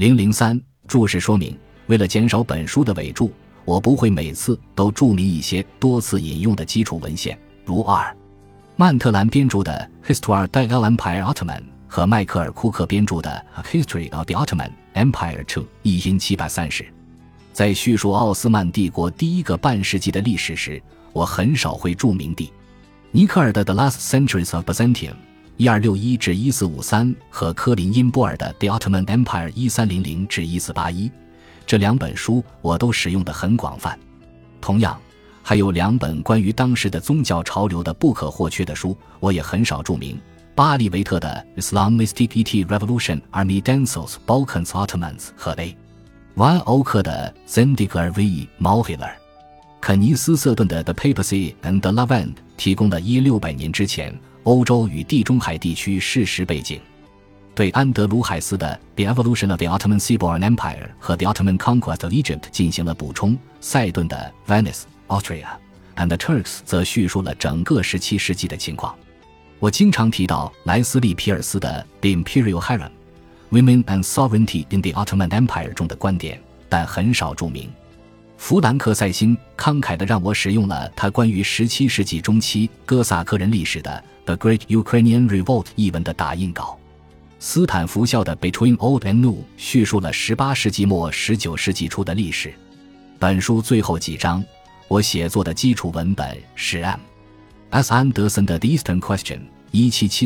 零零三注释说明：为了减少本书的尾注，我不会每次都注明一些多次引用的基础文献，如二曼特兰编著的《Histoire de l'Empire Ottoman》和迈克尔·库克编著的《History of the Ottoman Empire》to 一音七百三十。在叙述奥斯曼帝国第一个半世纪的历史时，我很少会注明地。尼克尔的《The Last Centuries of Byzantium》一二六一至一四五三和科林因波尔的《The Ottoman Empire》一三零零至一四八一这两本书，我都使用的很广泛。同样，还有两本关于当时的宗教潮流的不可或缺的书，我也很少注明：巴利维特的《Islamistic Revolution Army Dansos Balkans Ottomans》和 A。瓦欧克的 Zendiger v. Malhiller，肯尼斯瑟顿的 The Papacy and the Levant 提供了一六百年之前欧洲与地中海地区事实背景。对安德鲁海斯的 The Evolution of the Ottoman Seaborne Empire 和 The Ottoman Conquest of Egypt 进行了补充。塞顿的 Venice, Austria and the Turks 则叙述了整个十七世纪的情况。我经常提到莱斯利·皮尔斯的 The Imperial Harem。Women and Sovereignty in the Ottoman Empire 中的观点，但很少注明。弗兰克塞辛慷慨地让我使用了他关于17世纪中期哥萨克人历史的《The Great Ukrainian Revolt》译文的打印稿。斯坦福校的《Between Old and New》叙述了18世纪末19世纪初的历史。本书最后几章，我写作的基础文本是 M.S. 安德森的《The Eastern Question》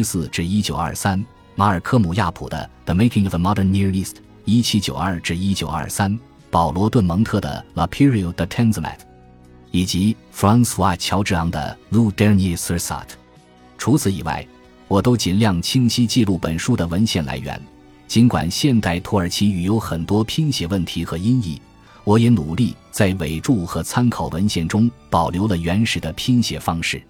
（1774 至 1923）。马尔科姆·亚普的《The Making of a Modern Near East》（1792 至 1923），保罗·顿蒙特的《La Periode de Tanzimat》，以及 François 乔治昂的《Lou Dernier Sur Sat》。除此以外，我都尽量清晰记录本书的文献来源。尽管现代土耳其语有很多拼写问题和音译，我也努力在伪注和参考文献中保留了原始的拼写方式。